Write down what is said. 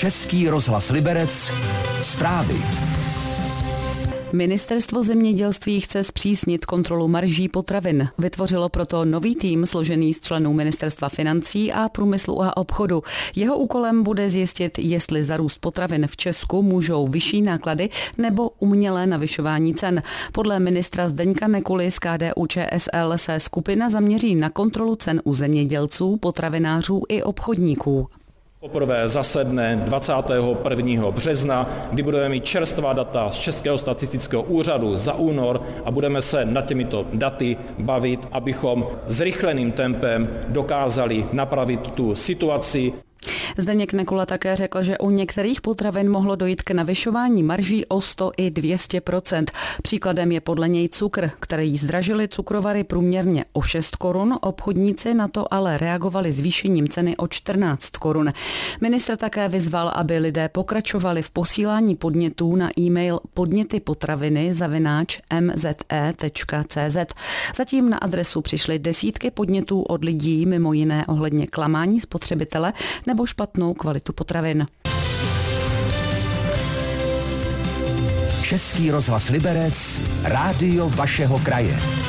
Český rozhlas Liberec. Zprávy. Ministerstvo zemědělství chce zpřísnit kontrolu marží potravin. Vytvořilo proto nový tým složený z členů Ministerstva financí a průmyslu a obchodu. Jeho úkolem bude zjistit, jestli za růst potravin v Česku můžou vyšší náklady nebo umělé navyšování cen. Podle ministra Zdeňka Nekuly z KDU ČSL se skupina zaměří na kontrolu cen u zemědělců, potravinářů i obchodníků. Poprvé zasedne 21. března, kdy budeme mít čerstvá data z Českého statistického úřadu za únor a budeme se nad těmito daty bavit, abychom zrychleným tempem dokázali napravit tu situaci. Zdeněk Nekula také řekl, že u některých potravin mohlo dojít k navyšování marží o 100 i 200% Příkladem je podle něj cukr, který zdražili cukrovary průměrně o 6 korun, obchodníci na to ale reagovali zvýšením ceny o 14 korun. Ministr také vyzval, aby lidé pokračovali v posílání podnětů na e-mail podněty potraviny zavináč mze.cz. Zatím na adresu přišly desítky podnětů od lidí, mimo jiné ohledně klamání spotřebitele nebo špatnou kvalitu potravin. Český rozhlas Liberec, rádio vašeho kraje.